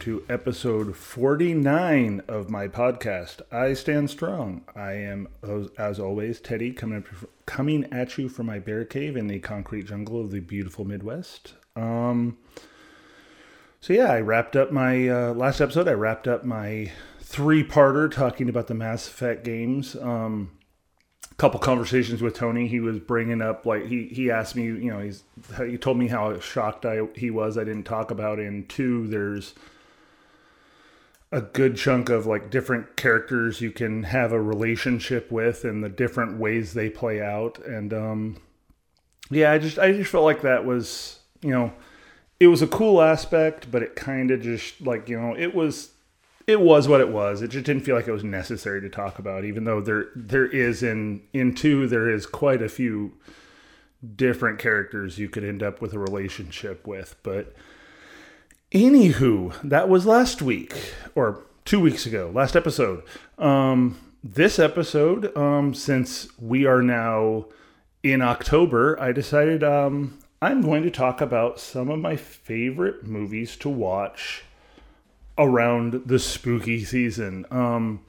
to episode 49 of my podcast, I Stand Strong. I am, as always, Teddy, coming, coming at you from my bear cave in the concrete jungle of the beautiful Midwest. Um, so, yeah, I wrapped up my uh, last episode, I wrapped up my three parter talking about the Mass Effect games. Um, couple conversations with Tony, he was bringing up like he he asked me, you know, he's he told me how shocked I he was I didn't talk about in two. There's a good chunk of like different characters you can have a relationship with and the different ways they play out and um yeah i just i just felt like that was you know it was a cool aspect but it kind of just like you know it was it was what it was. It just didn't feel like it was necessary to talk about, even though there there is in in two there is quite a few different characters you could end up with a relationship with. But anywho, that was last week or two weeks ago, last episode. Um, this episode, um, since we are now in October, I decided um, I'm going to talk about some of my favorite movies to watch around the spooky season. Um,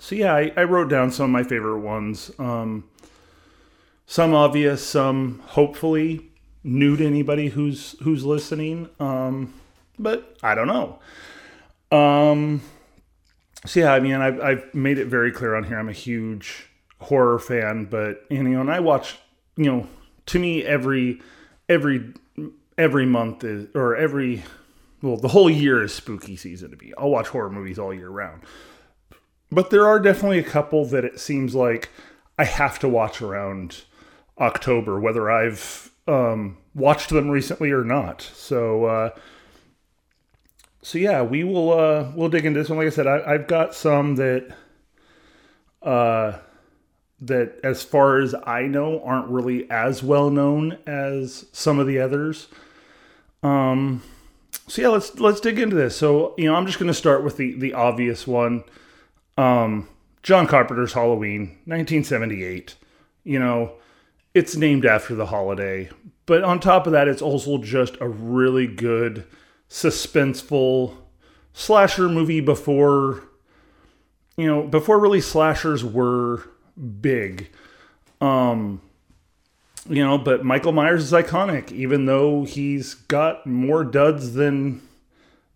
so yeah, I, I, wrote down some of my favorite ones. Um, some obvious, some hopefully new to anybody who's who's listening. Um, but I don't know. Um, so yeah, I mean, I've, I've made it very clear on here. I'm a huge horror fan, but you know, and I watch. You know, to me, every every every month is or every well, the whole year is spooky season to me. I'll watch horror movies all year round. But there are definitely a couple that it seems like I have to watch around October, whether I've um, watched them recently or not. So, uh, so yeah, we will uh, we'll dig into this one. Like I said, I, have got some that uh, that, as far as I know, aren't really as well known as some of the others. Um, so yeah, let's let's dig into this. So you know, I'm just going to start with the the obvious one. Um, John Carpenter's Halloween, 1978. You know, it's named after the holiday, but on top of that, it's also just a really good suspenseful slasher movie before you know before really slashers were big. Um, you know, but Michael Myers is iconic, even though he's got more duds than,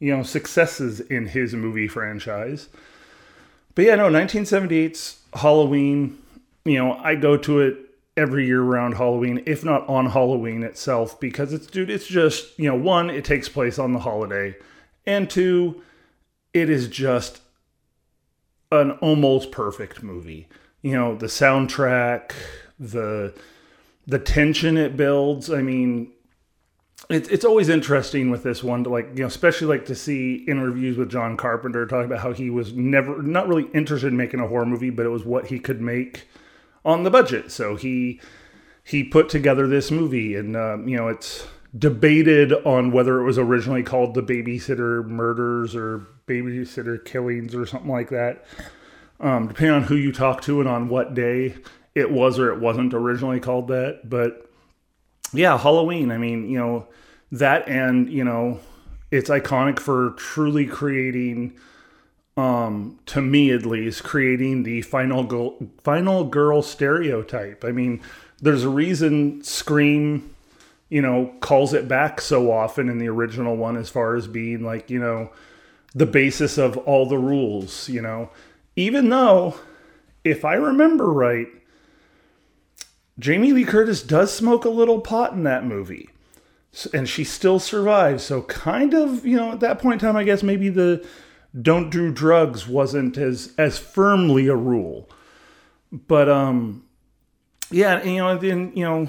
you know, successes in his movie franchise. But yeah, no, 1978's Halloween, you know, I go to it every year around Halloween, if not on Halloween itself, because it's, dude, it's just, you know, one, it takes place on the holiday, and two, it is just an almost perfect movie. You know, the soundtrack, the the tension it builds. I mean, it's it's always interesting with this one to like you know especially like to see interviews with John Carpenter talking about how he was never not really interested in making a horror movie, but it was what he could make on the budget. So he he put together this movie, and um, you know it's debated on whether it was originally called the Babysitter Murders or Babysitter Killings or something like that. Um, depending on who you talk to and on what day it was or it wasn't originally called that. But yeah, Halloween. I mean, you know, that and, you know, it's iconic for truly creating um to me at least creating the final girl final girl stereotype. I mean, there's a reason Scream you know calls it back so often in the original one as far as being like, you know, the basis of all the rules, you know. Even though if I remember right, Jamie Lee Curtis does smoke a little pot in that movie. And she still survives. So, kind of, you know, at that point in time, I guess maybe the don't do drugs wasn't as as firmly a rule. But um yeah, you know, then you know,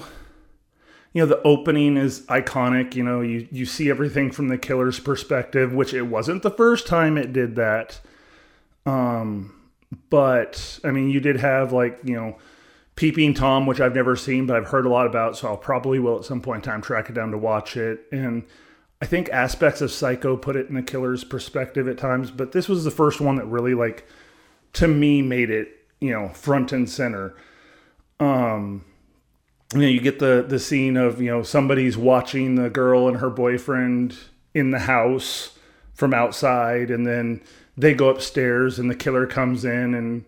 you know, the opening is iconic, you know, you you see everything from the killer's perspective, which it wasn't the first time it did that. Um but I mean, you did have like, you know, Peeping Tom, which I've never seen, but I've heard a lot about, so I'll probably will at some point in time track it down to watch it. And I think aspects of Psycho put it in the killer's perspective at times, but this was the first one that really like to me made it, you know, front and center. Um you know, you get the the scene of, you know, somebody's watching the girl and her boyfriend in the house from outside, and then they go upstairs, and the killer comes in and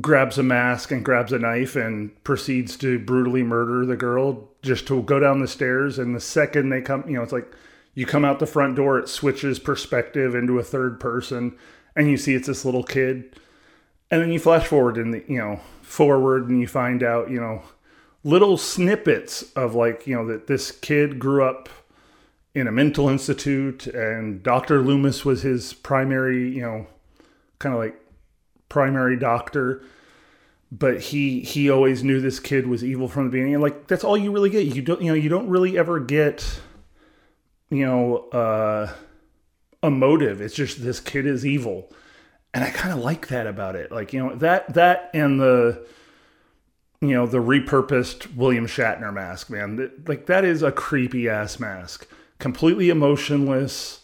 grabs a mask and grabs a knife and proceeds to brutally murder the girl just to go down the stairs. And the second they come, you know, it's like you come out the front door, it switches perspective into a third person, and you see it's this little kid. And then you flash forward and the, you know forward and you find out you know little snippets of like you know that this kid grew up in a mental institute and Dr. Loomis was his primary you know kind of like primary doctor but he he always knew this kid was evil from the beginning and like that's all you really get you don't you know you don't really ever get you know uh a motive. It's just this kid is evil. And i kind of like that about it. Like you know that that and the you know the repurposed william shatner mask man. Like that is a creepy ass mask. Completely emotionless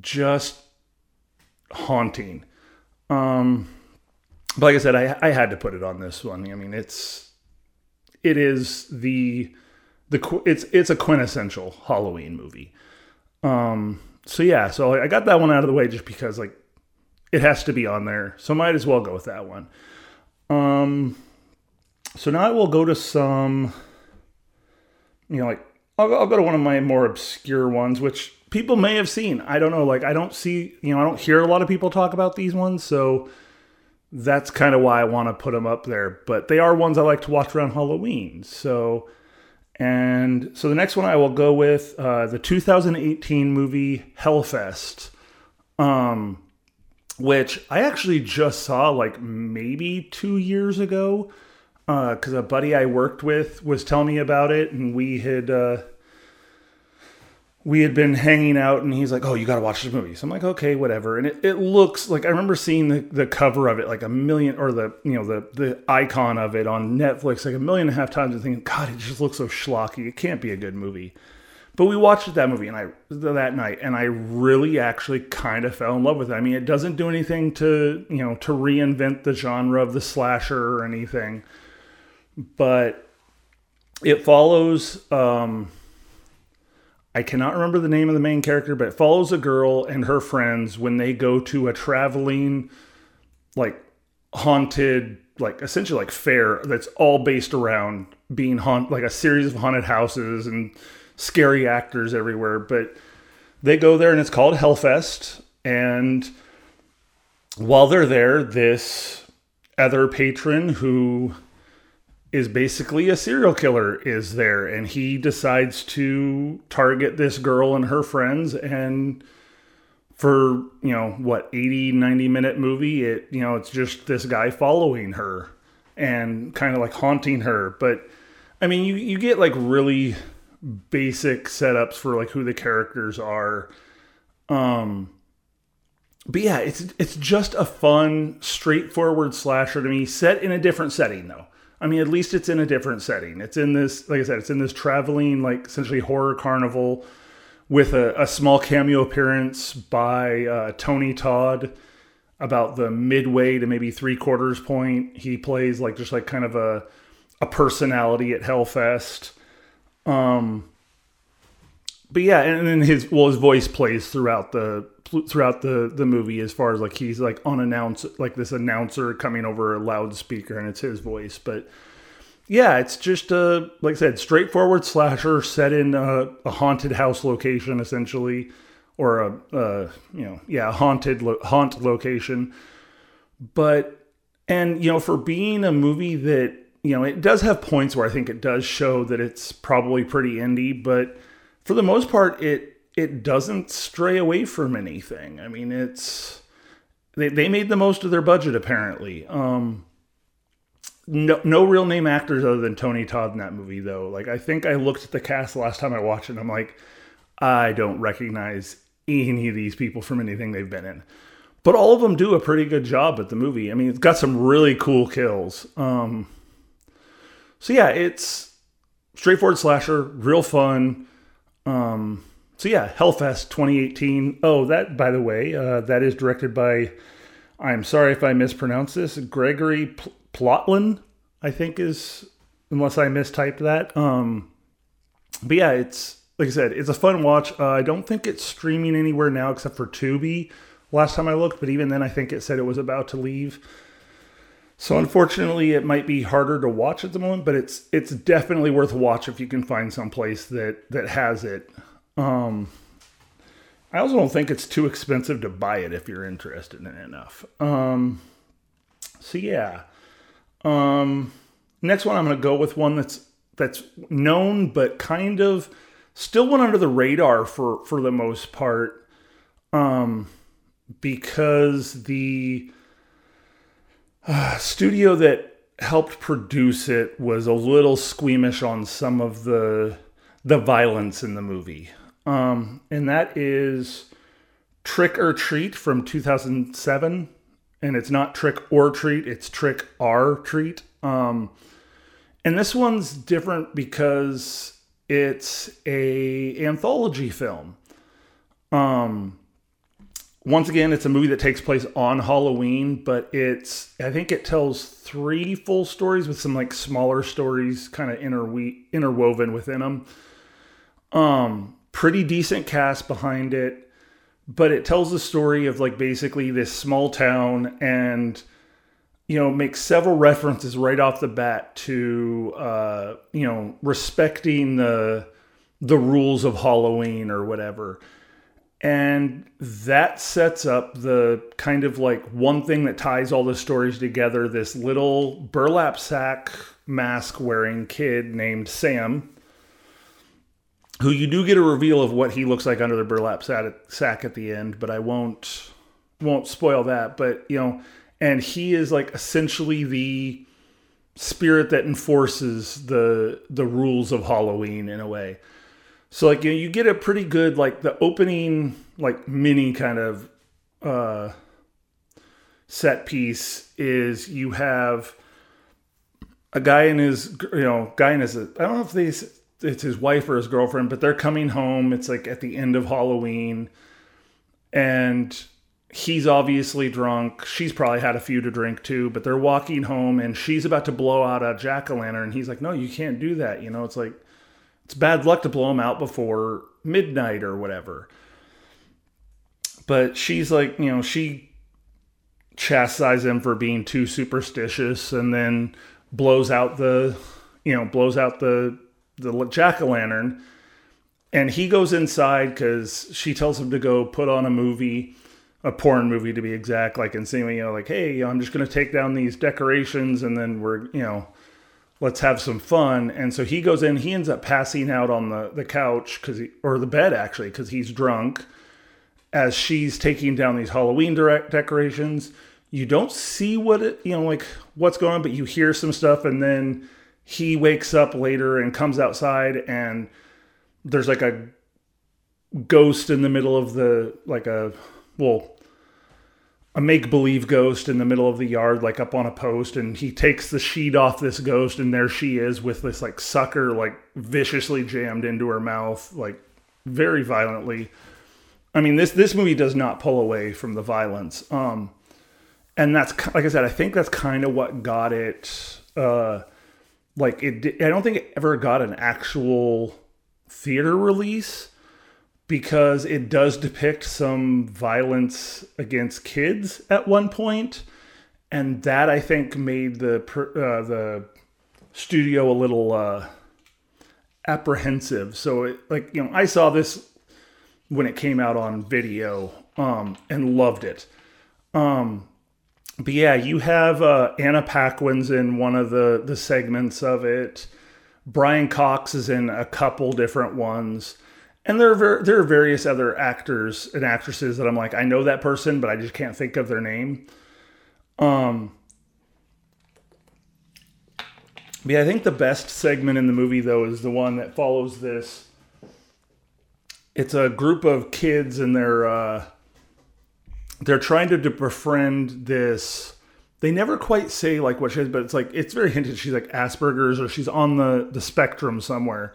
just haunting. Um but like I said, I I had to put it on this one. I mean, it's it is the the it's it's a quintessential Halloween movie. Um, so yeah, so I got that one out of the way just because like it has to be on there, so might as well go with that one. Um, so now I will go to some, you know, like I'll, I'll go to one of my more obscure ones, which people may have seen. I don't know, like I don't see, you know, I don't hear a lot of people talk about these ones, so that's kind of why I want to put them up there. But they are ones I like to watch around Halloween. So, and so the next one I will go with uh, the 2018 movie Hellfest, um, which I actually just saw like maybe two years ago because uh, a buddy I worked with was telling me about it, and we had. Uh, we had been hanging out and he's like, Oh, you got to watch this movie. So I'm like, Okay, whatever. And it, it looks like I remember seeing the, the cover of it like a million or the, you know, the, the icon of it on Netflix like a million and a half times and thinking, God, it just looks so schlocky. It can't be a good movie. But we watched that movie and I that night and I really actually kind of fell in love with it. I mean, it doesn't do anything to, you know, to reinvent the genre of the slasher or anything. But it follows um I cannot remember the name of the main character, but it follows a girl and her friends when they go to a traveling, like haunted, like essentially like fair that's all based around being haunt, like a series of haunted houses and scary actors everywhere. But they go there and it's called Hellfest. And while they're there, this other patron who is basically a serial killer is there and he decides to target this girl and her friends and for you know what 80 90 minute movie it you know it's just this guy following her and kind of like haunting her. But i mean you you get like really basic setups for like who the characters are. Um but yeah it's it's just a fun straightforward slasher to me set in a different setting though I mean, at least it's in a different setting. It's in this, like I said, it's in this traveling, like essentially horror carnival with a, a small cameo appearance by uh, Tony Todd about the midway to maybe three quarters point. He plays like just like kind of a a personality at Hellfest. Um, but yeah, and then his well, his voice plays throughout the throughout the the movie as far as like he's like unannounced like this announcer coming over a loudspeaker and it's his voice. But yeah it's just a like i said straightforward slasher set in a, a haunted house location essentially or a uh, you know yeah haunted lo- haunt location. But and you know for being a movie that you know it does have points where i think it does show that it's probably pretty indie but for the most part it it doesn't stray away from anything. I mean, it's they they made the most of their budget apparently. Um, no no real name actors other than Tony Todd in that movie though. Like I think I looked at the cast the last time I watched it. And I'm like, I don't recognize any of these people from anything they've been in. But all of them do a pretty good job at the movie. I mean, it's got some really cool kills. Um, so yeah, it's straightforward slasher, real fun. Um, so yeah, Hellfest 2018. Oh, that by the way, uh, that is directed by. I'm sorry if I mispronounce this. Gregory Pl- Plotkin, I think is, unless I mistyped that. Um, but yeah, it's like I said, it's a fun watch. Uh, I don't think it's streaming anywhere now except for Tubi. Last time I looked, but even then, I think it said it was about to leave. So unfortunately, it might be harder to watch at the moment, but it's it's definitely worth a watch if you can find some place that that has it. Um, I also don't think it's too expensive to buy it if you're interested in it enough. Um, so yeah. Um, next one, I'm going to go with one that's that's known but kind of still went under the radar for for the most part, um, because the uh, studio that helped produce it was a little squeamish on some of the the violence in the movie. Um, and that is Trick or Treat from 2007. And it's not Trick or Treat, it's Trick R Treat. Um, and this one's different because it's a anthology film. Um, once again, it's a movie that takes place on Halloween, but it's I think it tells three full stories with some like smaller stories kind of interwe- interwoven within them. Um, pretty decent cast behind it, but it tells the story of like basically this small town and you know makes several references right off the bat to uh, you know respecting the the rules of Halloween or whatever. And that sets up the kind of like one thing that ties all the stories together this little burlap sack mask wearing kid named Sam who you do get a reveal of what he looks like under the burlap sack at the end, but I won't won't spoil that. But you know, and he is like essentially the spirit that enforces the the rules of Halloween in a way. So like you, know, you get a pretty good like the opening like mini kind of uh set piece is you have a guy in his you know guy in his I don't know if they it's his wife or his girlfriend, but they're coming home. It's like at the end of Halloween, and he's obviously drunk. She's probably had a few to drink too, but they're walking home, and she's about to blow out a jack o' lantern. And he's like, "No, you can't do that." You know, it's like it's bad luck to blow them out before midnight or whatever. But she's like, you know, she chastises him for being too superstitious, and then blows out the, you know, blows out the the jack o' lantern, and he goes inside because she tells him to go put on a movie, a porn movie to be exact, like and insinuating, you know, like, hey, I'm just gonna take down these decorations and then we're, you know, let's have some fun. And so he goes in, he ends up passing out on the the couch because or the bed actually because he's drunk. As she's taking down these Halloween decorations, you don't see what it, you know, like what's going on, but you hear some stuff, and then he wakes up later and comes outside and there's like a ghost in the middle of the like a well a make believe ghost in the middle of the yard like up on a post and he takes the sheet off this ghost and there she is with this like sucker like viciously jammed into her mouth like very violently. I mean this this movie does not pull away from the violence um and that's like i said i think that's kind of what got it uh like it i don't think it ever got an actual theater release because it does depict some violence against kids at one point and that i think made the uh, the studio a little uh, apprehensive. So it, like you know i saw this when it came out on video um, and loved it. Um, but yeah, you have uh, Anna Paquin's in one of the the segments of it. Brian Cox is in a couple different ones, and there are ver- there are various other actors and actresses that I'm like I know that person, but I just can't think of their name. Um, yeah, I think the best segment in the movie though is the one that follows this. It's a group of kids and they're uh, they're trying to, to befriend this they never quite say like what she is, but it's like it's very hinted she's like Asperger's or she's on the the spectrum somewhere,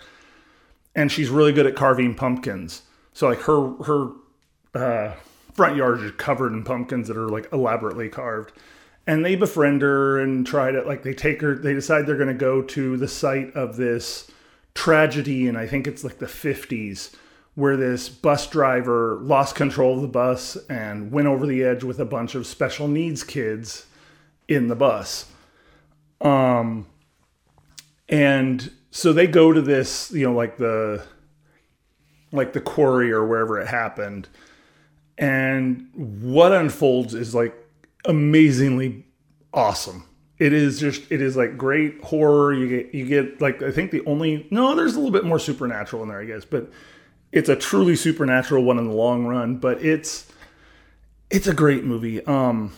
and she's really good at carving pumpkins. So like her her uh, front yard is covered in pumpkins that are like elaborately carved, and they befriend her and try to like they take her. They decide they're going to go to the site of this tragedy, and I think it's like the 50s, where this bus driver lost control of the bus and went over the edge with a bunch of special needs kids in the bus. Um, and so they go to this, you know, like the like the quarry or wherever it happened. And what unfolds is like amazingly awesome. It is just it is like great horror. You get you get like I think the only no, there's a little bit more supernatural in there, I guess, but it's a truly supernatural one in the long run, but it's it's a great movie. Um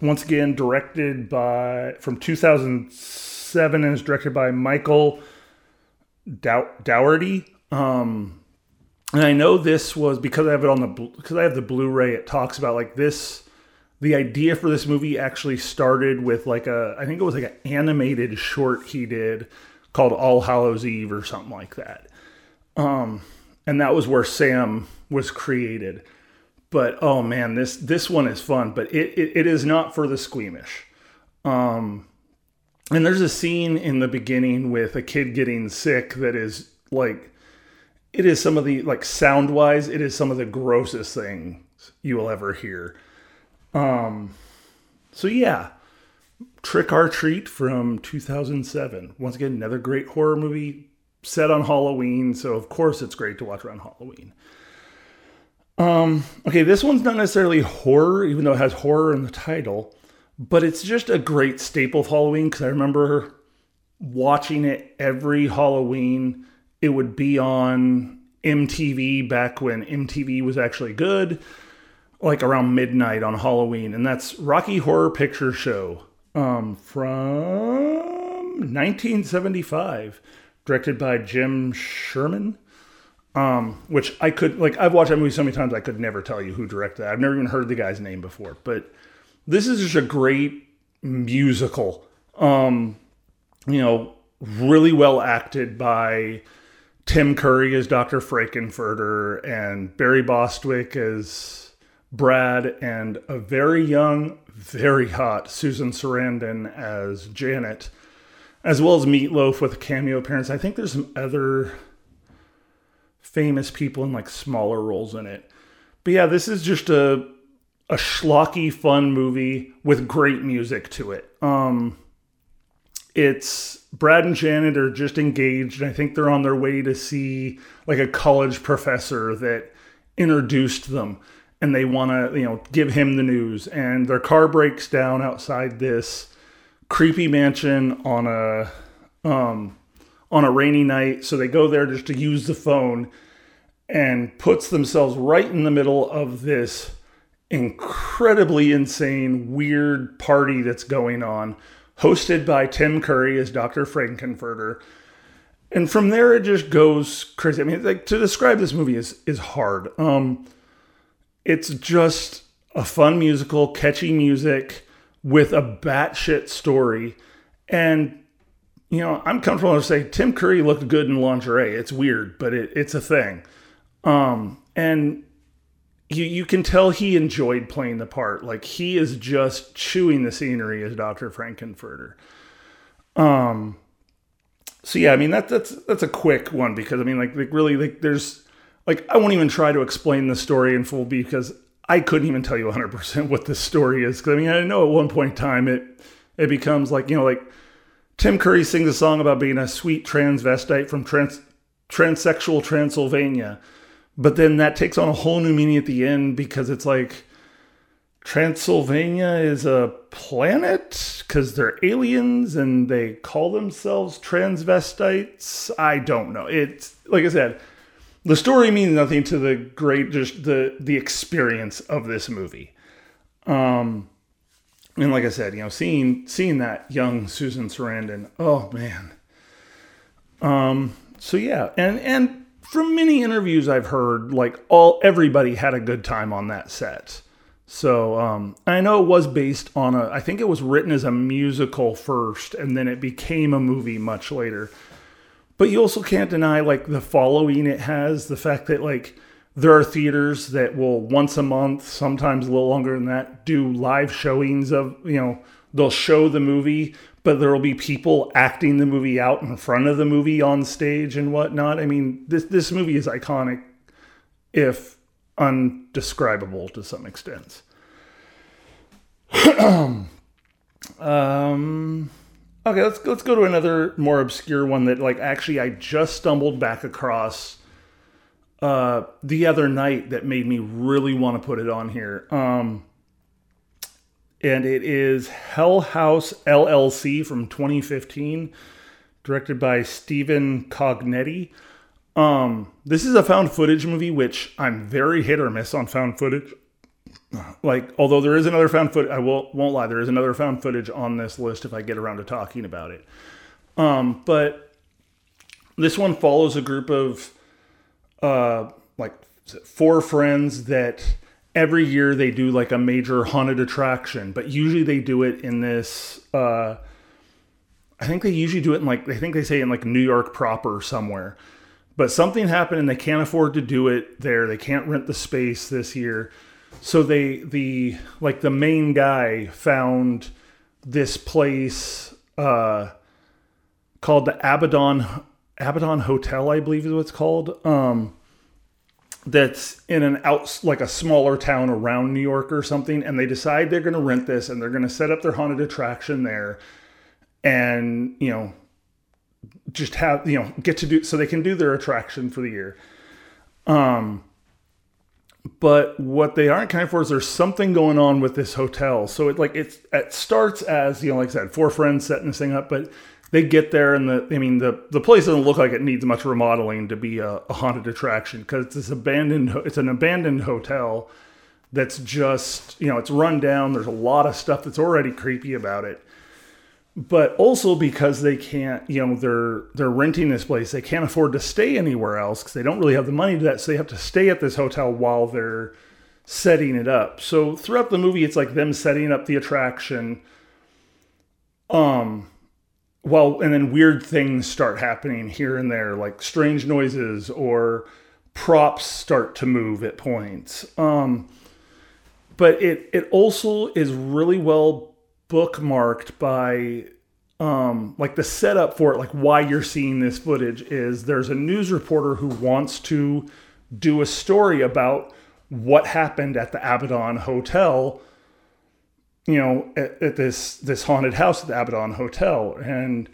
once again directed by from 2007 and is directed by Michael Dow- Dougherty. Um and I know this was because I have it on the because I have the Blu-ray. It talks about like this. The idea for this movie actually started with like a I think it was like an animated short he did called All Hallows Eve or something like that. Um, and that was where Sam was created. But oh man, this this one is fun, but it it, it is not for the squeamish. Um, and there's a scene in the beginning with a kid getting sick that is like it is some of the like sound wise it is some of the grossest things you will ever hear um so yeah trick or treat from 2007 once again another great horror movie set on halloween so of course it's great to watch around halloween. Um okay this one's not necessarily horror even though it has horror in the title but it's just a great staple of halloween because i remember watching it every halloween. It would be on MTV back when MTV was actually good, like around midnight on Halloween, and that's Rocky Horror Picture Show um, from 1975, directed by Jim Sharman. Um, which I could like I've watched that movie so many times I could never tell you who directed that. I've never even heard the guy's name before, but this is just a great musical. Um, you know, really well acted by Tim Curry as Dr. Frank-N-Furter and Barry Bostwick as Brad and a very young, very hot Susan Sarandon as Janet, as well as Meatloaf with a cameo appearance. I think there's some other famous people in like smaller roles in it. But yeah, this is just a a schlocky fun movie with great music to it. Um it's Brad and Janet are just engaged, and I think they're on their way to see like a college professor that introduced them, and they want to, you know, give him the news. And their car breaks down outside this creepy mansion on a um, on a rainy night, so they go there just to use the phone, and puts themselves right in the middle of this incredibly insane, weird party that's going on hosted by Tim Curry as Dr. Frank-N-Furter. And from there it just goes crazy. I mean, like to describe this movie is is hard. Um it's just a fun musical, catchy music with a batshit story. And you know, I'm comfortable to say Tim Curry looked good in lingerie. It's weird, but it, it's a thing. Um, and you you can tell he enjoyed playing the part. Like he is just chewing the scenery as Dr. Frank-N-Furter. Um so yeah, I mean that that's that's a quick one because I mean like like really like there's like I won't even try to explain the story in full because I couldn't even tell you 100% what the story is cuz I mean I know at one point in time it it becomes like, you know, like Tim Curry sings a song about being a sweet transvestite from trans transsexual Transylvania but then that takes on a whole new meaning at the end because it's like Transylvania is a planet because they're aliens and they call themselves transvestites. I don't know. It's like I said, the story means nothing to the great just the the experience of this movie. Um and like I said, you know, seeing seeing that young Susan Sarandon, oh man. Um so yeah, and and from many interviews I've heard, like all everybody had a good time on that set. So um, I know it was based on a. I think it was written as a musical first, and then it became a movie much later. But you also can't deny like the following it has. The fact that like there are theaters that will once a month, sometimes a little longer than that, do live showings of you know they'll show the movie, but there will be people acting the movie out in front of the movie on stage and whatnot. I mean, this this movie is iconic, if undescribable to some extent. um, okay, let's let's go to another more obscure one that like actually I just stumbled back across uh, the other night that made me really want to put it on here. Um, and it is Hell House LLC from 2015, directed by Stephen Cognetti. Um, this is a found footage movie, which I'm very hit or miss on found footage. Like, although there is another found footage, I will, won't lie, there is another found footage on this list if I get around to talking about it. Um, but this one follows a group of uh, like four friends that every year they do like a major haunted attraction, but usually they do it in this. Uh, I think they usually do it in like I think they say in like New York proper somewhere. But something happened and they can't afford to do it there. They can't rent the space this year. So they the like the main guy found this place uh called the Abaddon Abaddon Hotel, I believe is what it's called. Um that's in an out like a smaller town around New York or something, and they decide they're going to rent this and they're going to set up their haunted attraction there, and you know, just have you know get to do so they can do their attraction for the year. Um, but what they aren't kind for is there's something going on with this hotel. So it like it's it starts as you know, like I said, four friends setting this thing up, but they get there and the I mean the the place doesn't look like it needs much remodeling to be a, a haunted attraction because it's this abandoned it's an abandoned hotel that's just you know it's run down. There's a lot of stuff that's already creepy about it, but also because they can't you know they're they're renting this place they can't afford to stay anywhere else because they don't really have the money to that so they have to stay at this hotel while they're setting it up. So throughout the movie, it's like them setting up the attraction. Um well, and then weird things start happening here and there, like strange noises or props start to move at points. Um, but it it also is really well bookmarked by um, like the setup for it, like why you're seeing this footage is there's a news reporter who wants to do a story about what happened at the Abaddon Hotel you know, at, at, this this haunted house at the Abaddon Hotel, and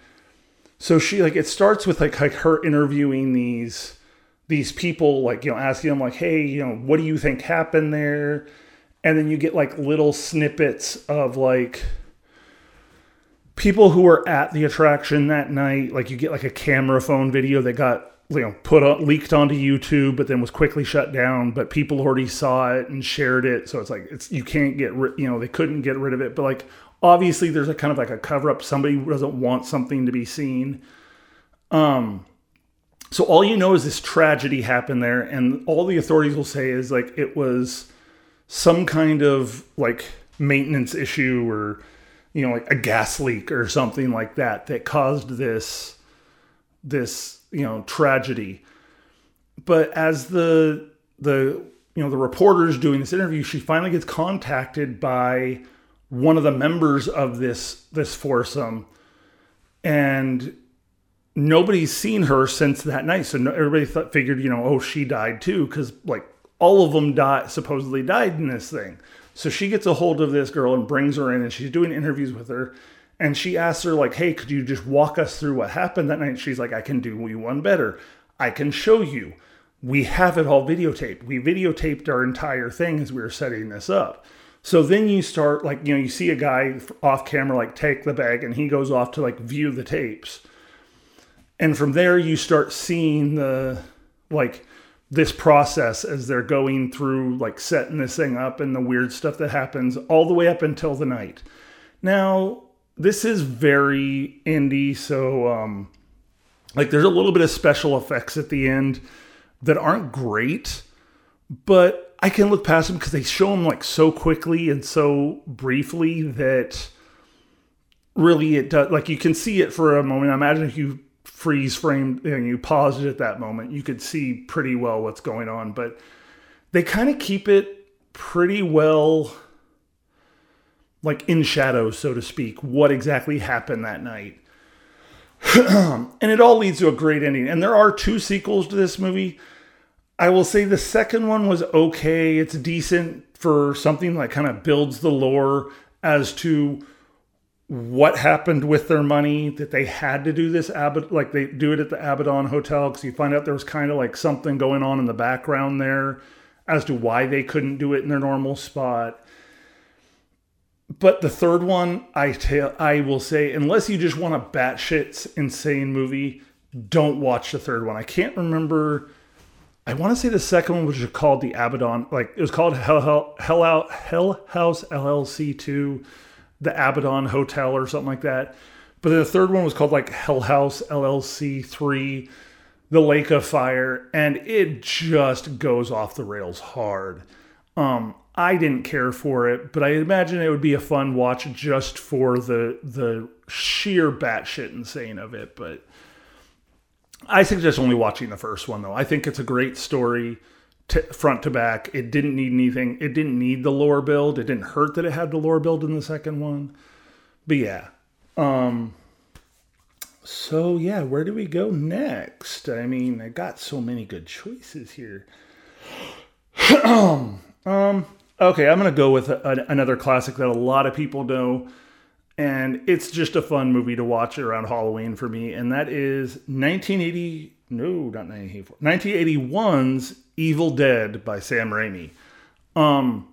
so she like it starts with like like her interviewing these these people, like you know, asking them like, hey, you know, what do you think happened there? And then you get like little snippets of like people who were at the attraction that night. Like you get like a camera phone video that got you know put up, leaked onto YouTube, but then was quickly shut down. But people already saw it and shared it, so it's like it's you can't get rid. You know they couldn't get rid of it, but like obviously there's a kind of like a cover up. Somebody doesn't want something to be seen. Um, so all you know is this tragedy happened there, and all the authorities will say is like it was some kind of like maintenance issue or you know like a gas leak or something like that that caused this this you know tragedy. But as the the you know the reporter's doing this interview she finally gets contacted by one of the members of this this foursome. And nobody's seen her since that night. So no, everybody thought, figured you know oh she died too because like all of them died supposedly died in this thing so she gets a hold of this girl and brings her in and she's doing interviews with her. And she asks her like hey could you just walk us through what happened that night? She's like i can do you one better. I can show you. We have it all videotaped. We videotaped our entire thing as we were setting this up. So then you start like you know you see a guy off camera like take the bag and he goes off to like view the tapes. And from there you start seeing the like this process as they're going through like setting this thing up and the weird stuff that happens all the way up until the night now this is very indie, so um, like there's a little bit of special effects at the end that aren't great, but I can look past them because they show them like so quickly and so briefly that really it does like you can see it for a moment. I imagine if you freeze frame and you pause it at that moment, you could see pretty well what's going on, but they kind of keep it pretty well like in shadow, so to speak, what exactly happened that night. and it all leads to a great ending. And there are two sequels to this movie. I will say the second one was okay. It's decent for something that kind of builds the lore as to what happened with their money that they had to do this Abad like they do it at the Abaddon Hotel because you find out there was kind of like something going on in the background there as to why they couldn't do it in their normal spot. But the third one, I tell, I will say, unless you just want a batshit insane movie, don't watch the third one. I can't remember. I want to say the second one was called the Abaddon, like it was called Hell Hell Hell, Out Hell House LLC two the Abaddon Hotel or something like that. But the third one was called like Hell House LLC 3, The Lake of Fire, and it just goes off the rails hard. Um, I didn't care for it, but I imagine it would be a fun watch just for the the sheer batshit insane of it. But I suggest only watching the first one though. I think it's a great story t- front to back. It didn't need anything. It didn't need the lore build. It didn't hurt that it had the lore build in the second one. But yeah. Um so yeah, where do we go next? I mean, I got so many good choices here. um okay, I'm to go with a, a, another classic that a lot of people know and it's just a fun movie to watch around Halloween for me and that is 1980 no, not 1984. 1981's Evil Dead by Sam Raimi. Um,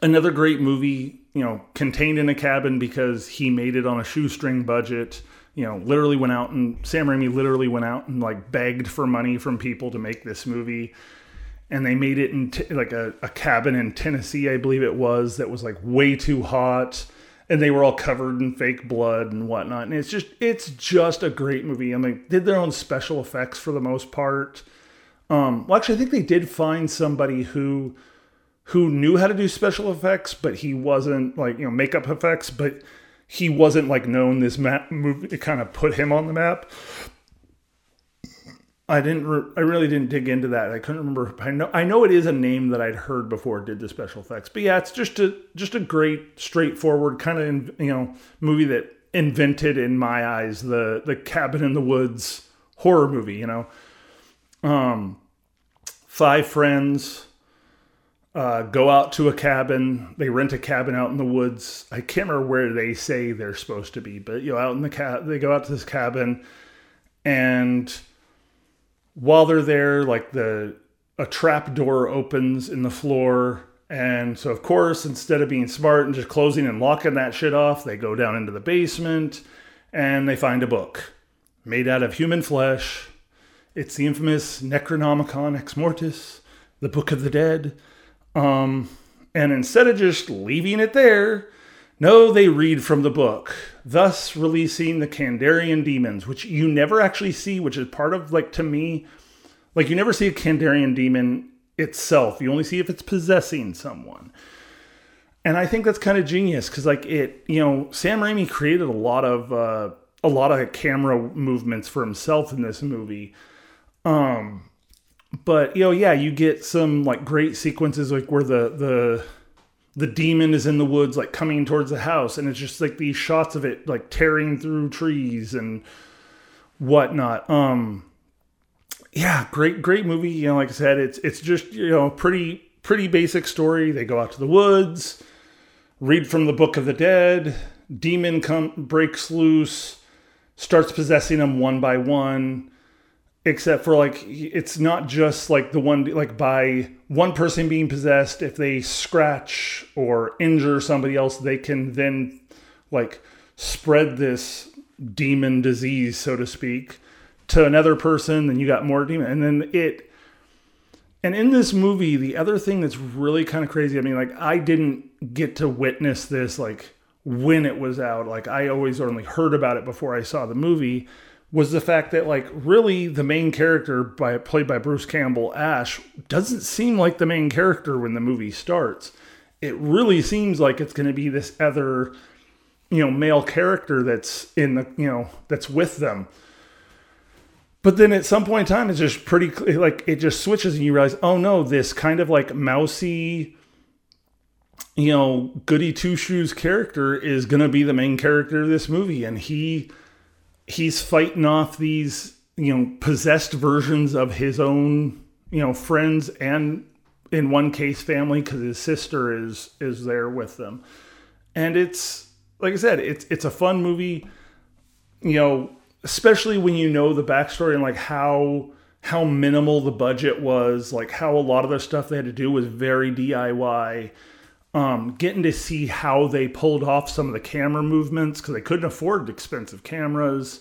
another great movie, you know, contained in a cabin because he made it on a shoestring budget. You know, literally went out and Sam Raimi literally went out and like begged for money from people to make this movie. And they made it in t- like a, a cabin in Tennessee, I believe it was, that was like way too hot and they were all covered in fake blood and whatnot. And it's just it's just a great movie. I mean, did their own special effects for the most part. Um, well, actually, I think they did find somebody who who knew how to do special effects, but he wasn't like you know makeup effects, but he wasn't like known. This map movie it kind of put him on the map. I didn't. Re- I really didn't dig into that. I couldn't remember. I know. I know it is a name that I'd heard before. Did the special effects, but yeah, it's just a just a great, straightforward kind of you know movie that invented in my eyes the the cabin in the woods horror movie. You know, um, five friends uh, go out to a cabin. They rent a cabin out in the woods. I can't remember where they say they're supposed to be, but you know, out in the cab, they go out to this cabin and while they're there, like the a trap door opens in the floor. And so, of course, instead of being smart and just closing and locking that shit off, they go down into the basement and they find a book made out of human flesh. It's the infamous Necronomicon Ex Mortis, the Book of the Dead. Um, and instead of just leaving it there, no, they read from the book, thus releasing the Kandarian demons, which you never actually see, which is part of, like, to me, like, you never see a Kandarian demon itself. You only see if it's possessing someone. And I think that's kind of genius because, like, it, you know, Sam Raimi created a lot of, uh, a lot of camera movements for himself in this movie. Um, but you know, yeah, you get some like great sequences like where the the the demon is in the woods like coming towards the house and it's just like these shots of it like tearing through trees and whatnot. Um yeah great great movie. You know like i said it's it's just you know pretty pretty basic story. They go out to the woods read from the book of the dead. Demon come breaks loose starts possessing them one by one except for like it's not just like the one like by one person being possessed if they scratch or injure somebody else they can then like spread this demon disease so to speak to another person then you got more demon. And then it and in this movie the other thing that's really kind of crazy i mean like i didn't get to witness this like when it was out. Like i always only heard about it before i saw the movie was the fact that like really the main character by played by Bruce Campbell Ash doesn't seem like the main character when the movie starts. It really seems like it's going to be this other you know male character that's in the you know that's with them. But then at some point in time it's just pretty like it just switches and you realize oh no this kind of like mousy you know, Goody Two Shoes character is going to be the main character of this movie, and he he's fighting off these you know possessed versions of his own you know friends and in one case family because his sister is is there with them. And it's like i said it's it's a fun movie you know especially when you know the backstory and like how how minimal the budget was like how a lot of the stuff they had to do was very diy um, getting to see how they pulled off some of the camera movements because they couldn't afford expensive cameras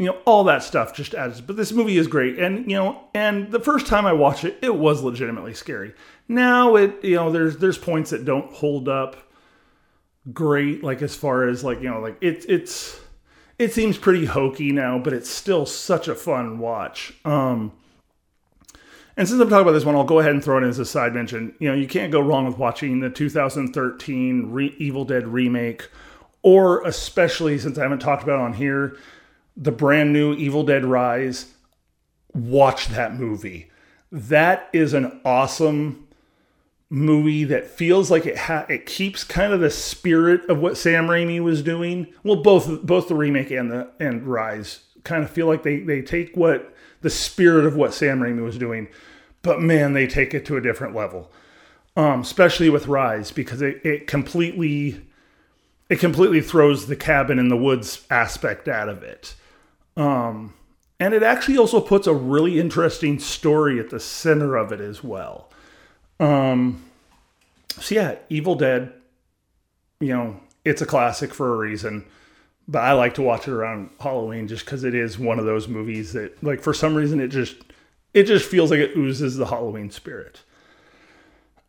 you know all that stuff just adds but this movie is great. And you know and the first time i watched it it was legitimately scary. Now it you know there's there's points that don't hold up great like as far as like you know like it's it's it seems pretty hokey now but it's still such a fun watch. Um and since I'm talking about this one, I'll go ahead and throw it in as a side mention. You know, you can't go wrong with watching the 2013 Re- Evil Dead remake, or especially since I haven't talked about on here, the brand new Evil Dead Rise, watch that movie. That is an awesome movie that feels like it ha- it keeps kind of the spirit of what Sam Raimi was doing. Well, both both the remake and the and Rise kind of feel like they they take what the spirit of what Sam Raimi was doing, but man, they take it to a different level. Um, especially with Rise because it, it completely it completely throws the cabin in the woods aspect out of it. Um, and it actually also puts a really interesting story at the center of it as well. Um, so yeah, Evil Dead, you know, it's a classic for a reason. But I like to watch it around Halloween just because it is one of those movies that, like, for some reason, it just it just feels like it oozes the Halloween spirit.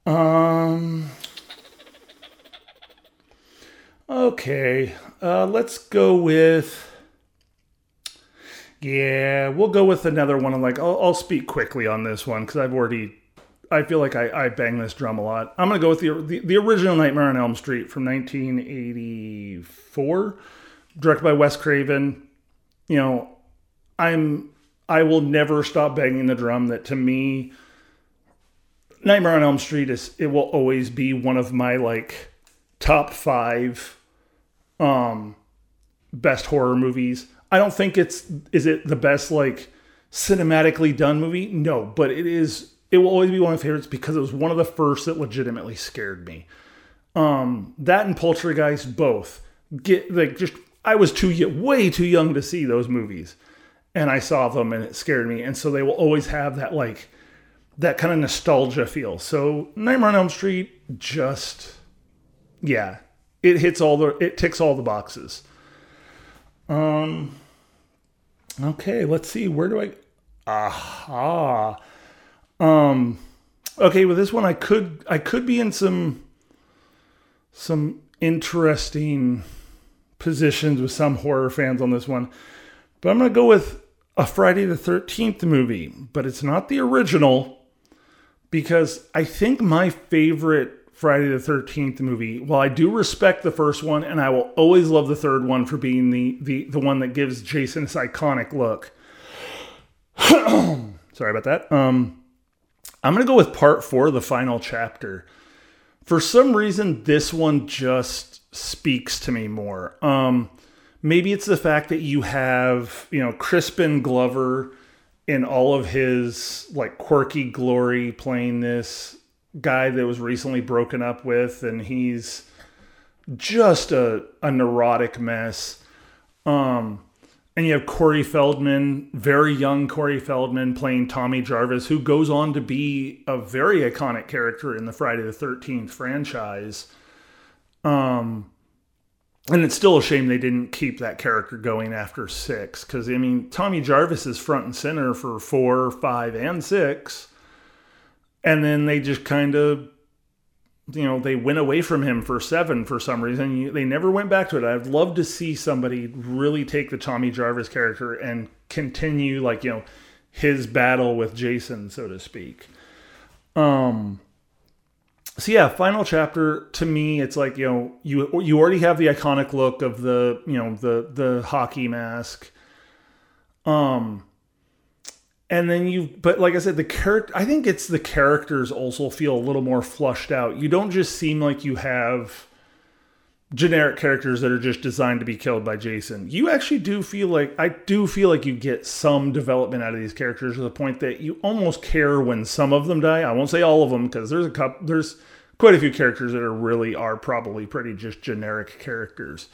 Um. Okay, uh, let's go with yeah, we'll go with another one. I'm like, I'll, I'll speak quickly on this one because I've already, I feel like I, I bang this drum a lot. I'm gonna go with the, the the original Nightmare on Elm Street from 1984, directed by Wes Craven. You know, I'm I will never stop banging the drum that to me, Nightmare on Elm Street is it will always be one of my like top five um best horror movies. I don't think it's is it the best like cinematically done movie? No, but it is it will always be one of my favorites because it was one of the first that legitimately scared me. Um that and Poltergeist both get like just I was too way too young to see those movies and I saw them and it scared me and so they will always have that like that kind of nostalgia feel. So Nightmare on Elm Street just yeah, it hits all the it ticks all the boxes. Um Okay, let's see. Where do I? Aha. Um. Okay, with this one, I could I could be in some some interesting positions with some horror fans on this one, but I'm gonna go with a Friday the Thirteenth movie, but it's not the original because I think my favorite Friday the 13th movie, while I do respect the first one and I will always love the third one for being the the, the one that gives Jason this iconic look. Sorry about that. Um I'm going to go with part 4, the final chapter. For some reason this one just speaks to me more. Um maybe it's the fact that you have, you know, Crispin Glover in all of his like quirky glory playing this guy that was recently broken up with, and he's just a, a neurotic mess. Um, and you have Corey Feldman, very young Corey Feldman, playing Tommy Jarvis, who goes on to be a very iconic character in the Friday the 13th franchise. Um, and it's still a shame they didn't keep that character going after six, because I mean, Tommy Jarvis is front and center for four, five, and six. And then they just kind of you know they went away from him for seven for some reason. They never went back to it. I'd love to see somebody really take the tommy jarvis character and continue like you know his battle with jason so to speak. Um so yeah final chapter to me it's like you know you you already have the iconic look of the you know the the hockey mask. Um and then you but like i said the character i think it's the characters also feel a little more flushed out. You don't just seem like you have generic characters that are just designed to be killed by jason. You actually do feel like i do feel like you get some development out of these characters to the point that you almost care when some of them die. I won't say all of them because there's a couple there's quite a few characters that are really are probably pretty just generic characters.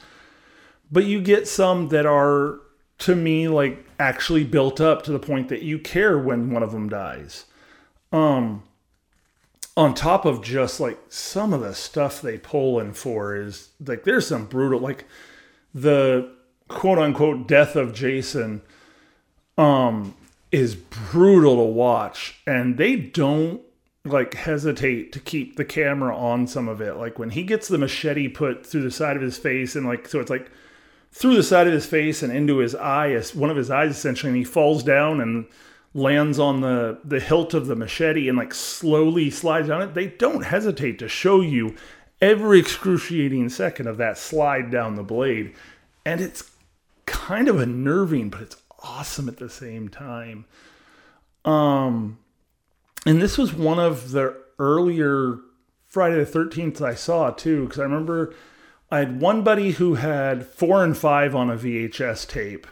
But you get some that are to me like actually built up to the point that you care when one of them dies. Um on top of just like some of the stuff they pull in for is like there's some brutal like the quote unquote death of Jason um is brutal to watch. And they don't like hesitate to keep the camera on some of it. Like when he gets the machete put through the side of his face and like so it's like through the side of his face and into his eye, one of his eyes essentially, and he falls down and lands on the the hilt of the machete and like slowly slides down it. They don't hesitate to show you every excruciating second of that slide down the blade, and it's kind of unnerving, but it's awesome at the same time. Um, and this was one of the earlier Friday the Thirteenth I saw too, because I remember I had one buddy who had four and five on a VHS tape,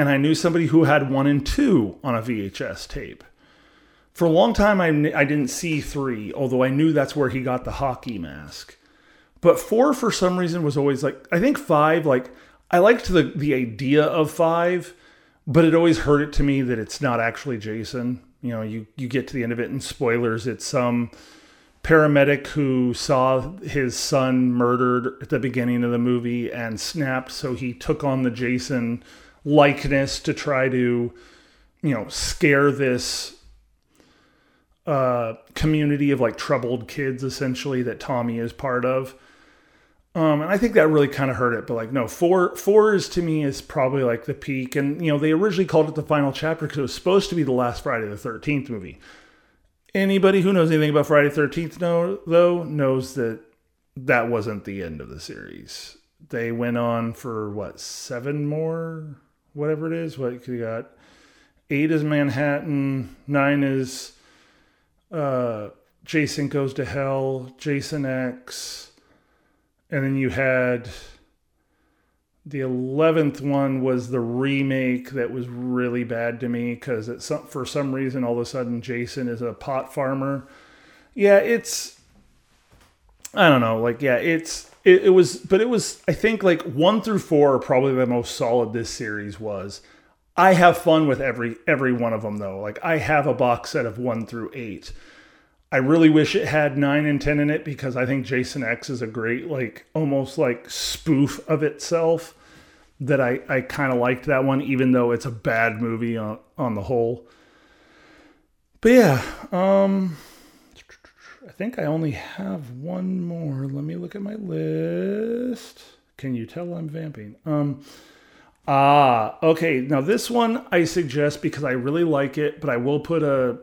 and I knew somebody who had one and two on a VHS tape. For a long time, I, I didn't see three, although I knew that's where he got the hockey mask. But four, for some reason, was always like, I think five, like, I liked the, the idea of five, but it always hurt it to me that it's not actually Jason. You know, you, you get to the end of it, and spoilers, it's some. Paramedic who saw his son murdered at the beginning of the movie and snapped so he took on the Jason likeness to try to you know scare this uh, community of like troubled kids essentially that Tommy is part of. Um, and I think that really kind of hurt it. But like, no, four four is to me is probably like the peak. And you know, they originally called it the final chapter because it was supposed to be the last Friday the Thirteenth movie. Anybody who knows anything about Friday the Thirteenth, know though knows that that wasn't the end of the series. They went on for what seven more, whatever it is. What you got? Eight is Manhattan. Nine is uh, Jason Goes to Hell. Jason X, and then you had the 11th one was the remake that was really bad to me because some, for some reason all of a sudden Jason is a pot farmer. Yeah, it's I don't know, like yeah, it's it, it was but it was I think like 1 through 4 are probably the most solid this series was. I have fun with every every one of them though. Like I have a box set of 1 through 8. I really wish it had 9 and 10 in it because I think Jason X is a great, like, almost like spoof of itself. That I, I kind of liked that one, even though it's a bad movie on, on the whole. But yeah, um, think I only have one more. Let me look at my list. Can you tell I'm vamping? Um, ah, okay. Now this one I suggest because I really like it, but I will put a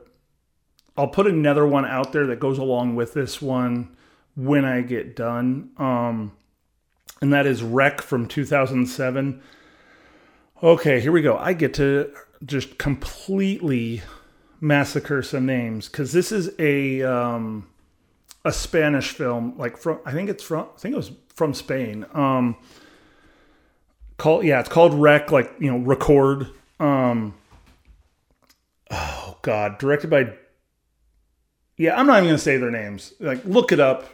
I'll put another one out there that goes along with this one when I get done. Um, and that is Rec from 2007. Okay, here we go. I get to just completely massacre some names because this is a um, a Spanish film, like from I think it's from I think it was from Spain. Um, called yeah, it's called Rec, like you know, record. Um, oh God, directed by yeah, I'm not even gonna say their names. Like, look it up.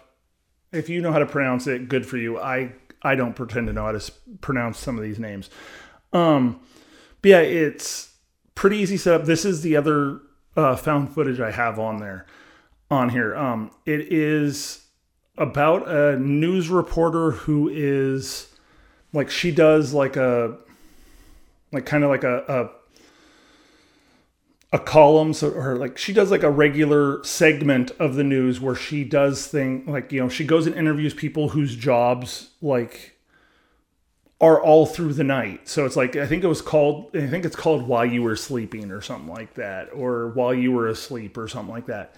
If you know how to pronounce it, good for you. I I don't pretend to know how to pronounce some of these names. Um, but yeah, it's pretty easy setup. This is the other uh, found footage I have on there, on here. Um, it is about a news reporter who is like she does like a like kind of like a, a a column so or like she does like a regular segment of the news where she does thing like you know she goes and interviews people whose jobs like are all through the night so it's like i think it was called i think it's called while you were sleeping or something like that or while you were asleep or something like that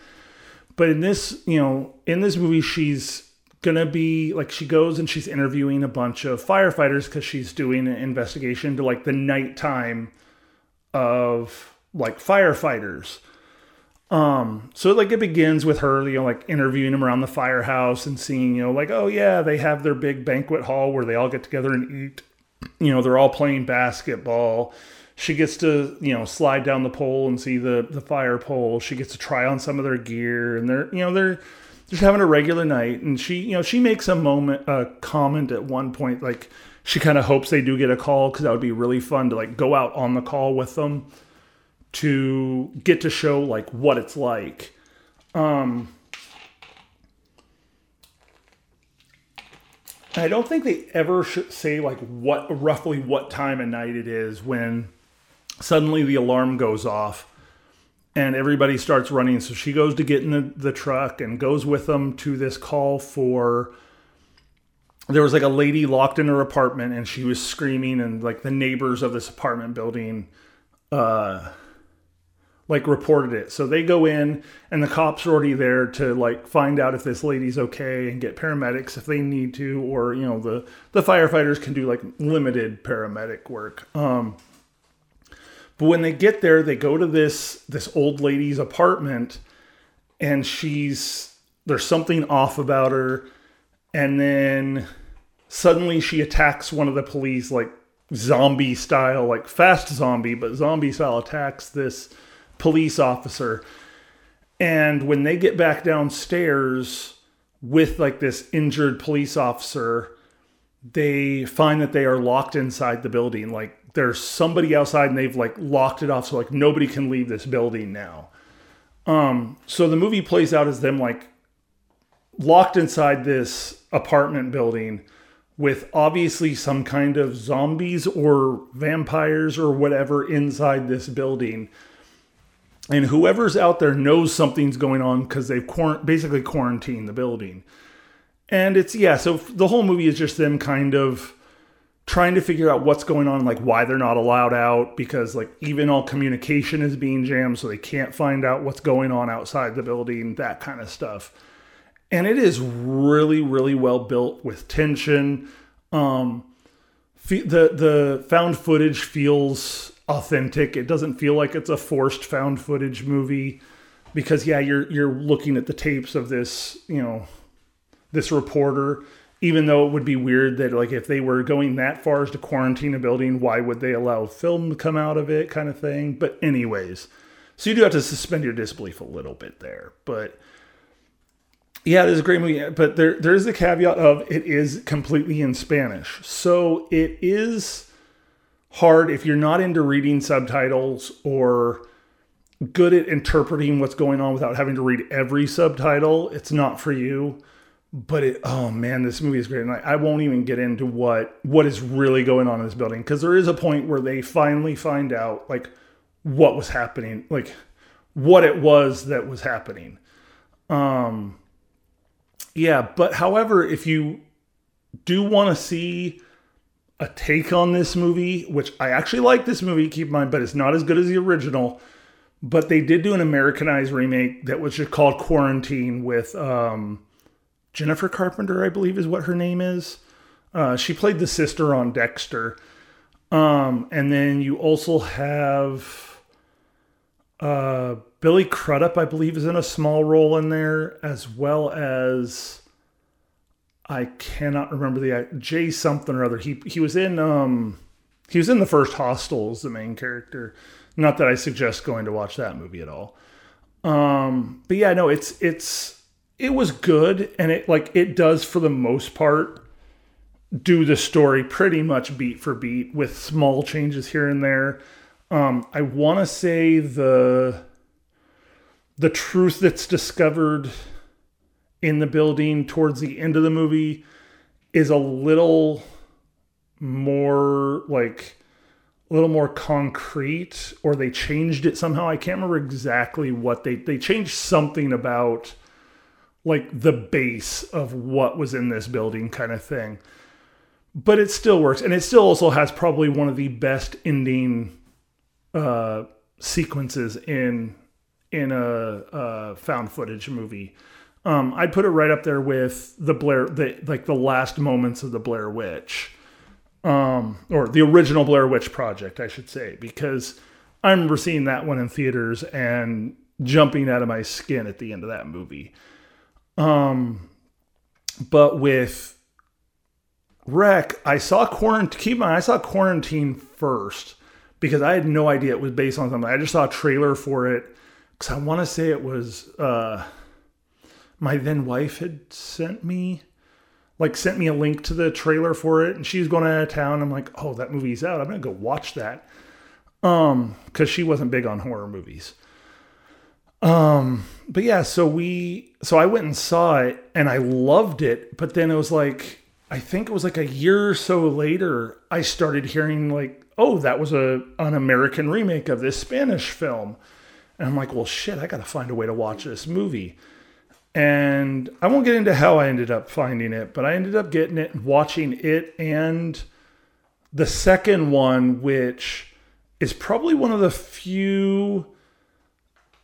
but in this you know in this movie she's gonna be like she goes and she's interviewing a bunch of firefighters because she's doing an investigation to like the nighttime of like firefighters. Um, so like it begins with her, you know, like interviewing them around the firehouse and seeing, you know, like, oh yeah, they have their big banquet hall where they all get together and eat. You know, they're all playing basketball. She gets to, you know, slide down the pole and see the the fire pole. She gets to try on some of their gear and they're, you know, they're just having a regular night. And she, you know, she makes a moment, a comment at one point, like she kind of hopes they do get a call because that would be really fun to like go out on the call with them to get to show like what it's like. Um, I don't think they ever say like what roughly what time of night it is when suddenly the alarm goes off and everybody starts running. So she goes to get in the, the truck and goes with them to this call for. There was like a lady locked in her apartment and she was screaming, and like the neighbors of this apartment building uh, like reported it. So they go in and the cops are already there to like find out if this lady's okay and get paramedics if they need to or you know the the firefighters can do like limited paramedic work. Um but when they get there they go to this this old lady's apartment and she's there's something off about her and then suddenly she attacks one of the police like zombie style like fast zombie but zombie style attacks this police officer. And when they get back downstairs with like this injured police officer, they find that they are locked inside the building. Like there's somebody outside and they've like locked it off so like nobody can leave this building now. Um so the movie plays out as them like locked inside this apartment building with obviously some kind of zombies or vampires or whatever inside this building and whoever's out there knows something's going on because they've basically quarantined the building. And it's yeah, so the whole movie is just them kind of trying to figure out what's going on, like why they're not allowed out, because like even all communication is being jammed, so they can't find out what's going on outside the building, that kind of stuff. And it is really, really well built with tension. Um, the the found footage feels authentic. It doesn't feel like it's a forced found footage movie because yeah, you're you're looking at the tapes of this, you know, this reporter even though it would be weird that like if they were going that far as to quarantine a building, why would they allow film to come out of it kind of thing? But anyways, so you do have to suspend your disbelief a little bit there. But yeah, it is a great movie. But there there is the caveat of it is completely in Spanish. So it is hard if you're not into reading subtitles or good at interpreting what's going on without having to read every subtitle. It's not for you. But it, oh man, this movie is great. And I, I won't even get into what what is really going on in this building because there is a point where they finally find out like what was happening, like what it was that was happening. Um, yeah, but however, if you do want to see a take on this movie, which I actually like this movie, keep in mind, but it's not as good as the original. But they did do an Americanized remake that was just called Quarantine with um, Jennifer Carpenter, I believe is what her name is. Uh, she played the sister on Dexter. Um, and then you also have uh, Billy Crudup, I believe, is in a small role in there, as well as I cannot remember the Jay something or other. He he was in um he was in the first Hostel as the main character. Not that I suggest going to watch that movie at all. Um, but yeah, no, it's it's it was good, and it like it does for the most part do the story pretty much beat for beat with small changes here and there. Um, I want to say the the truth that's discovered in the building towards the end of the movie is a little more like a little more concrete or they changed it somehow i can't remember exactly what they they changed something about like the base of what was in this building kind of thing. But it still works and it still also has probably one of the best ending uh sequences in in a, a found footage movie. Um, I'd put it right up there with the Blair, the like the last moments of the Blair Witch, um, or the original Blair Witch Project, I should say, because I remember seeing that one in theaters and jumping out of my skin at the end of that movie. Um, but with Rec, I saw quarantine. Keep in mind, I saw Quarantine first because I had no idea it was based on something. I just saw a trailer for it because I want to say it was uh, my then wife had sent me, like, sent me a link to the trailer for it, and she's going out of town. I'm like, oh, that movie's out. I'm gonna go watch that. Um, because she wasn't big on horror movies. Um, but yeah, so we, so I went and saw it, and I loved it. But then it was like, I think it was like a year or so later, I started hearing like, oh, that was a an American remake of this Spanish film. And I'm like, well, shit, I got to find a way to watch this movie. And I won't get into how I ended up finding it, but I ended up getting it, and watching it, and the second one, which is probably one of the few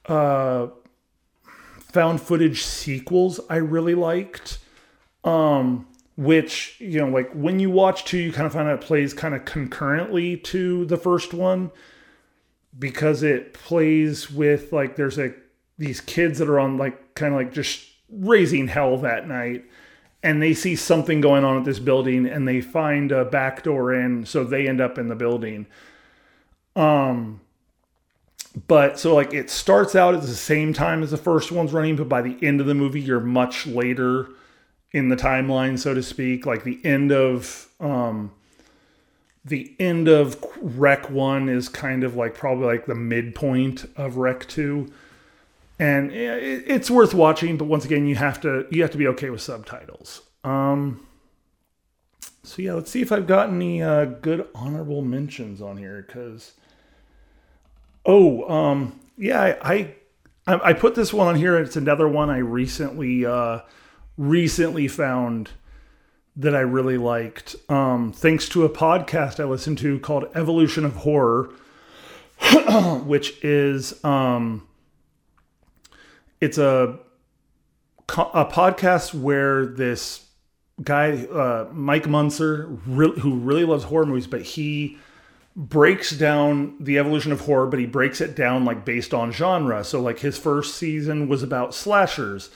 uh, found footage sequels I really liked. Um, which, you know, like when you watch two, you kind of find out it plays kind of concurrently to the first one because it plays with like there's a these kids that are on like kind of like just raising hell that night and they see something going on at this building and they find a back door in so they end up in the building um but so like it starts out at the same time as the first one's running but by the end of the movie you're much later in the timeline so to speak like the end of um the end of Rec 1 is kind of like probably like the midpoint of Rec 2. And it's worth watching, but once again, you have to you have to be okay with subtitles. Um, so yeah, let's see if I've got any uh, good honorable mentions on here. Because oh, um, yeah, I, I I put this one on here. It's another one I recently uh, recently found that I really liked, um, thanks to a podcast I listened to called Evolution of Horror, which is um, it's a a podcast where this guy uh, Mike Muncer, re- who really loves horror movies, but he breaks down the evolution of horror, but he breaks it down like based on genre. So like his first season was about slashers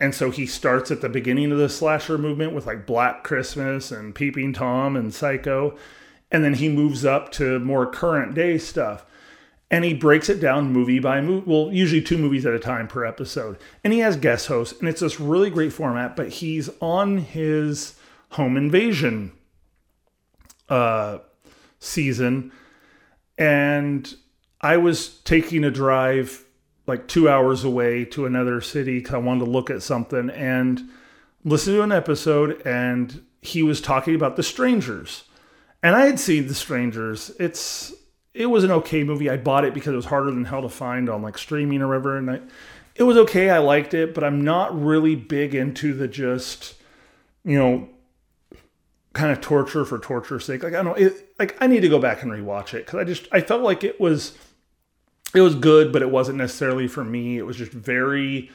and so he starts at the beginning of the slasher movement with like Black Christmas and Peeping Tom and Psycho. And then he moves up to more current day stuff. And he breaks it down movie by movie. Well, usually two movies at a time per episode. And he has guest hosts. And it's this really great format. But he's on his home invasion uh, season. And I was taking a drive like two hours away to another city because I wanted to look at something and listen to an episode. And he was talking about The Strangers, and I had seen The Strangers. It's it was an okay movie. I bought it because it was harder than hell to find on like streaming or whatever, and I, it was okay. I liked it, but I'm not really big into the just you know kind of torture for torture's sake. Like I don't it, like I need to go back and rewatch it because I just I felt like it was it was good, but it wasn't necessarily for me. It was just very.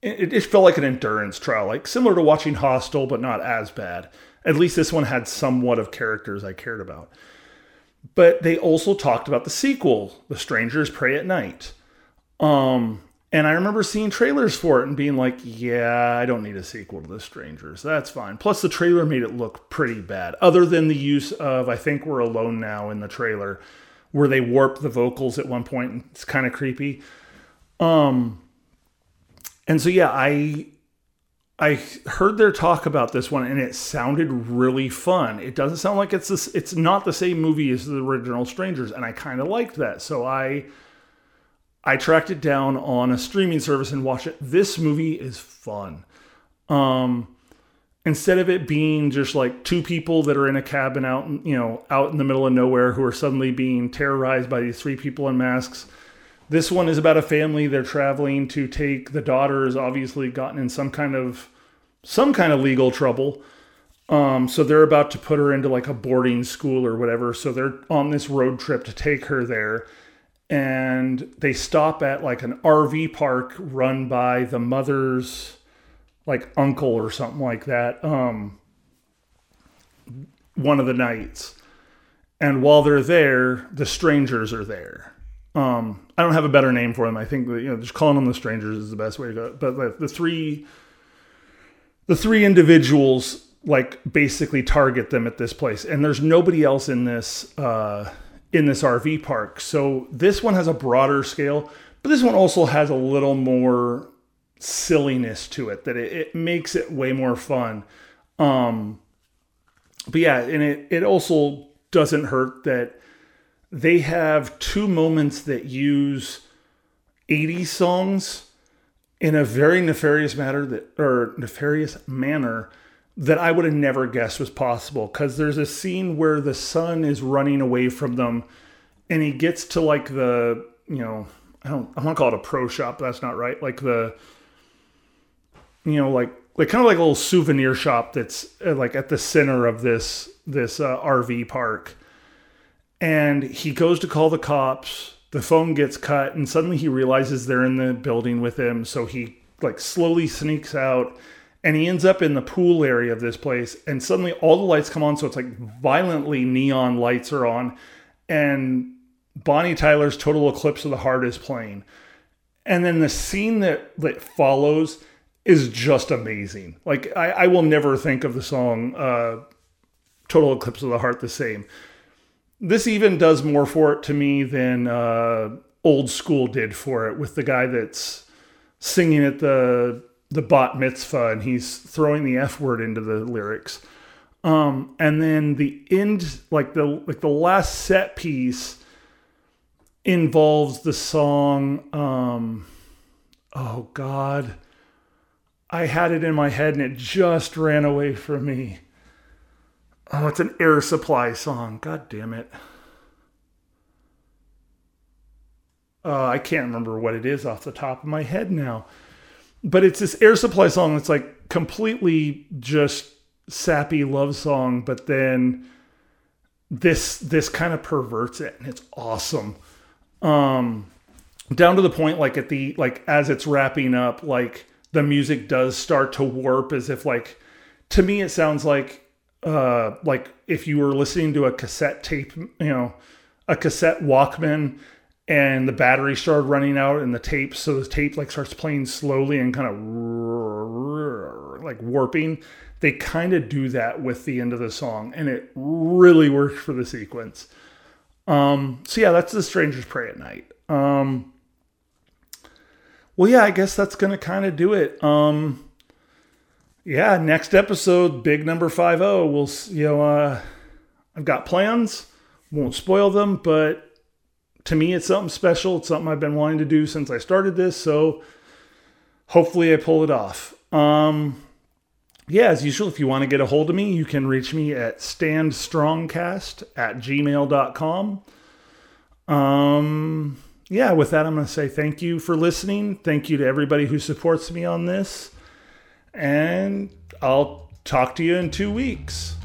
It, it felt like an endurance trial, like similar to watching Hostel, but not as bad. At least this one had somewhat of characters I cared about. But they also talked about the sequel, The Strangers Prey at Night. Um, and I remember seeing trailers for it and being like, yeah, I don't need a sequel to The Strangers. That's fine. Plus, the trailer made it look pretty bad, other than the use of I think we're alone now in the trailer, where they warp the vocals at one point and it's kind of creepy. Um and so yeah, I I heard their talk about this one and it sounded really fun. It doesn't sound like it's this it's not the same movie as the original Strangers and I kind of liked that. So I I tracked it down on a streaming service and watched it. This movie is fun. Um instead of it being just like two people that are in a cabin out you know out in the middle of nowhere who are suddenly being terrorized by these three people in masks this one is about a family they're traveling to take the daughter has obviously gotten in some kind of some kind of legal trouble um, so they're about to put her into like a boarding school or whatever so they're on this road trip to take her there and they stop at like an rv park run by the mother's like uncle or something like that um one of the nights and while they're there the strangers are there Um, I don't have a better name for them. I think you know just calling them the strangers is the best way to go. But the, the three, the three individuals like basically target them at this place, and there's nobody else in this uh, in this RV park. So this one has a broader scale, but this one also has a little more silliness to it that it, it makes it way more fun. Um, but yeah, and it it also doesn't hurt that they have two moments that use 80 songs in a very nefarious matter that or nefarious manner that I would have never guessed was possible cuz there's a scene where the son is running away from them and he gets to like the, you know, I don't I want to call it a pro shop, but that's not right. Like the you know, like like kind of like a little souvenir shop that's uh, like at the center of this this uh, RV park and he goes to call the cops the phone gets cut and suddenly he realizes they're in the building with him so he like slowly sneaks out and he ends up in the pool area of this place and suddenly all the lights come on so it's like violently neon lights are on and bonnie tyler's total eclipse of the heart is playing and then the scene that that follows is just amazing. Like i, I will never think of the song uh, total eclipse of the heart the same. This even does more for it to me than uh, old school did for it with the guy that's singing at the the bat mitzvah and he's throwing the f word into the lyrics um, and then the end like the like the last set piece involves the song um, oh god i had it in my head and it just ran away from me Oh, it's an air supply song. God damn it. Uh, I can't remember what it is off the top of my head now. But it's this air supply song that's like completely just sappy love song, but then this this kind of perverts it and it's awesome. Um down to the point like at the like as it's wrapping up, like the music does start to warp as if like to me it sounds like uh, like if you were listening to a cassette tape, you know, a cassette Walkman and the battery started running out and the tape, so the tape like starts playing slowly and kind of like warping. They kind of do that with the end of the song, and it really works for the sequence. Um, so yeah, that's the Strangers Prey at Night. Um, well, yeah, I guess that's gonna kind of do it. Um, yeah, next episode, big number five zero. We'll you know, uh, I've got plans. Won't spoil them, but to me, it's something special. It's something I've been wanting to do since I started this. So hopefully, I pull it off. Um, yeah, as usual, if you want to get a hold of me, you can reach me at standstrongcast at gmail.com. Um, yeah, with that, I'm going to say thank you for listening. Thank you to everybody who supports me on this and I'll talk to you in two weeks.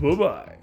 Bye bye.